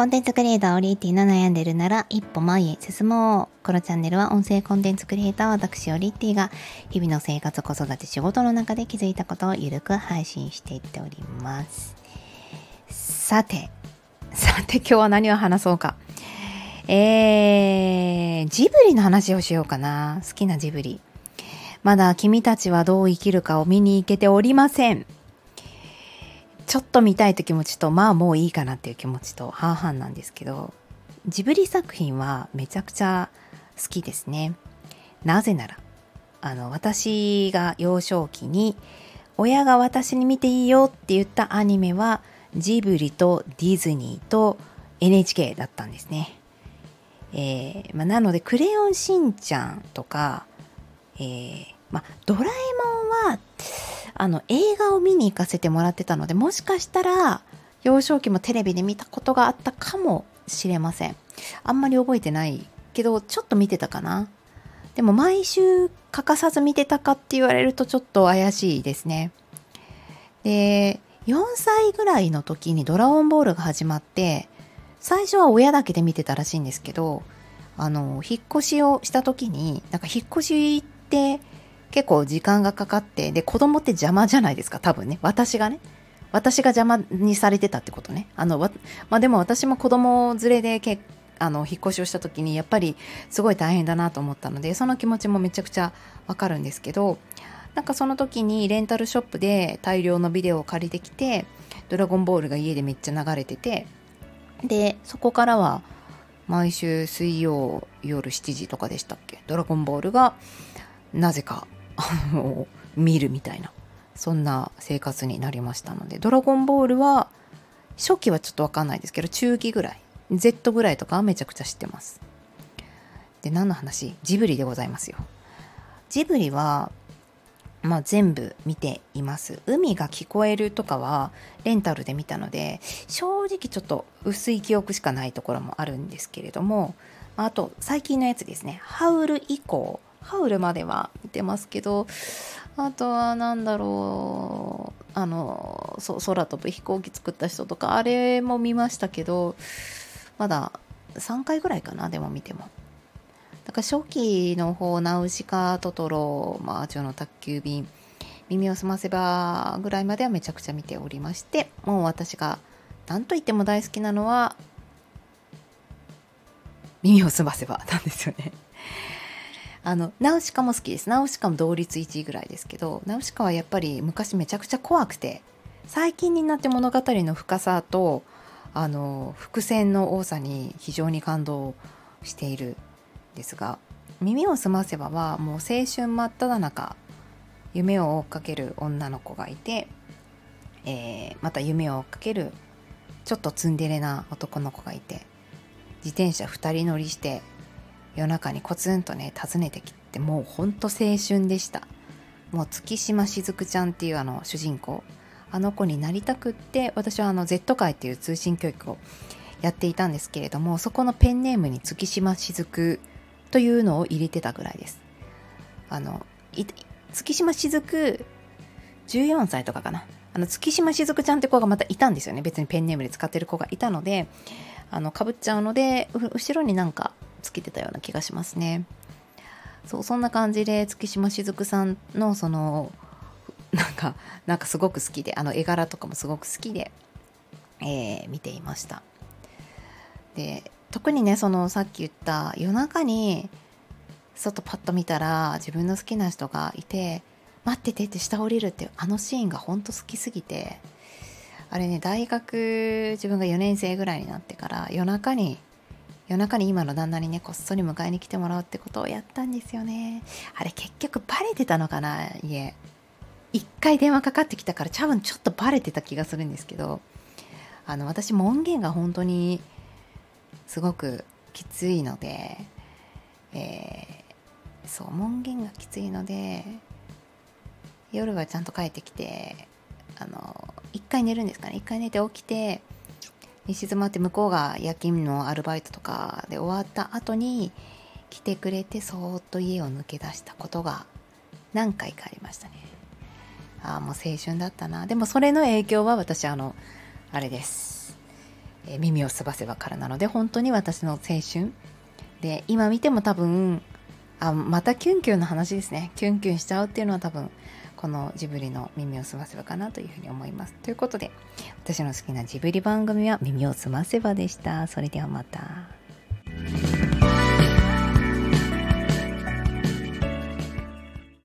コンテンツクリエイターオリエティの悩んでるなら一歩前へ進もう。このチャンネルは音声コンテンツクリエイター私オリエティが日々の生活、子育て、仕事の中で気づいたことをゆるく配信していっております。さて、さて今日は何を話そうか。えー、ジブリの話をしようかな。好きなジブリ。まだ君たちはどう生きるかを見に行けておりません。ちょっと見たいという気持ちと、まあもういいかなっていう気持ちと半々なんですけど、ジブリ作品はめちゃくちゃ好きですね。なぜなら、あの、私が幼少期に、親が私に見ていいよって言ったアニメは、ジブリとディズニーと NHK だったんですね。えーま、なので、クレヨンしんちゃんとか、えーまあ、ドラえもんは、あの、映画を見に行かせてもらってたので、もしかしたら、幼少期もテレビで見たことがあったかもしれません。あんまり覚えてないけど、ちょっと見てたかな。でも毎週欠かさず見てたかって言われるとちょっと怪しいですね。で、4歳ぐらいの時にドラゴンボールが始まって、最初は親だけで見てたらしいんですけど、あの、引っ越しをした時に、なんか引っ越しって結構時間がかかって、で、子供って邪魔じゃないですか、多分ね。私がね。私が邪魔にされてたってことね。あの、まあ、でも私も子供連れでけあの、引っ越しをした時に、やっぱりすごい大変だなと思ったので、その気持ちもめちゃくちゃわかるんですけど、なんかその時にレンタルショップで大量のビデオを借りてきて、ドラゴンボールが家でめっちゃ流れてて、で、そこからは毎週水曜夜7時とかでしたっけ、ドラゴンボールがなぜか見るみたいなそんな生活になりましたので「ドラゴンボール」は初期はちょっと分かんないですけど中期ぐらい Z ぐらいとかはめちゃくちゃ知ってます。で何の話？ジブリでございますよ。ジブリはまあ、全部見ています。海が聞こえるとかはレンタルで見たので正直ちょっと薄い記憶しかないところもあるんですけれどもあと最近のやつですね。ハウル以降ハウルまでは見てますけどあとは何だろうあの空飛ぶ飛行機作った人とかあれも見ましたけどまだ3回ぐらいかなでも見ても。だから初期の方ナウシカトトロ魔女の宅急便耳を澄ませばぐらいまではめちゃくちゃ見ておりましてもう私が何と言っても大好きなのは耳を澄ませばなんですよね。あのナウシカも好きです。ナウシカも同率1位ぐらいですけどナウシカはやっぱり昔めちゃくちゃ怖くて最近になって物語の深さとあの伏線の多さに非常に感動しているんですが「耳をすませば」はもう青春真っ只中夢を追っかける女の子がいて、えー、また夢を追っかけるちょっとツンデレな男の子がいて自転車2人乗りして夜中にコツンとね訪ねてきてもうほんと青春でした。もう月島しずくちゃんっていうあの主人公。あの子になりたくって私はあの Z 界っていう通信教育をやっていたんですけれどもそこのペンネームに月島しずくというのを入れてたぐらいです。あの月島しずく14歳とかかな。あの月島しずくちゃんって子がまたいたんですよね。別にペンネームで使ってる子がいたのであのかぶっちゃうので後ろになんかつけてたような気がしますね。そうそんな感じで月島しずくさんのそのなんかなんかすごく好きであの絵柄とかもすごく好きで、えー、見ていましたで特にねそのさっき言った夜中に外パッと見たら自分の好きな人がいて待っててって下降りるっていうあのシーンがほんと好きすぎてあれね大学自分が4年生ぐらいになってから夜中に夜中に今の旦那にねこっそり迎えに来てもらうってことをやったんですよね。あれ結局バレてたのかな家。一回電話かかってきたから多分ちょっとバレてた気がするんですけどあの私門限が本当にすごくきついので、えー、そう門限がきついので夜はちゃんと帰ってきてあの一回寝るんですかね。一回寝て起きて静まって向こうが夜勤のアルバイトとかで終わった後に来てくれてそーっと家を抜け出したことが何回かありましたね。ああもう青春だったな。でもそれの影響は私あのあれです。え耳をすばせばからなので本当に私の青春。で今見ても多分あまたキュンキュンの話ですね。キュンキュンしちゃうっていうのは多分このジブリの耳をすませばかなというふうに思います。ということで私の好きなジブリ番組は耳を澄ませばでした。それではまた。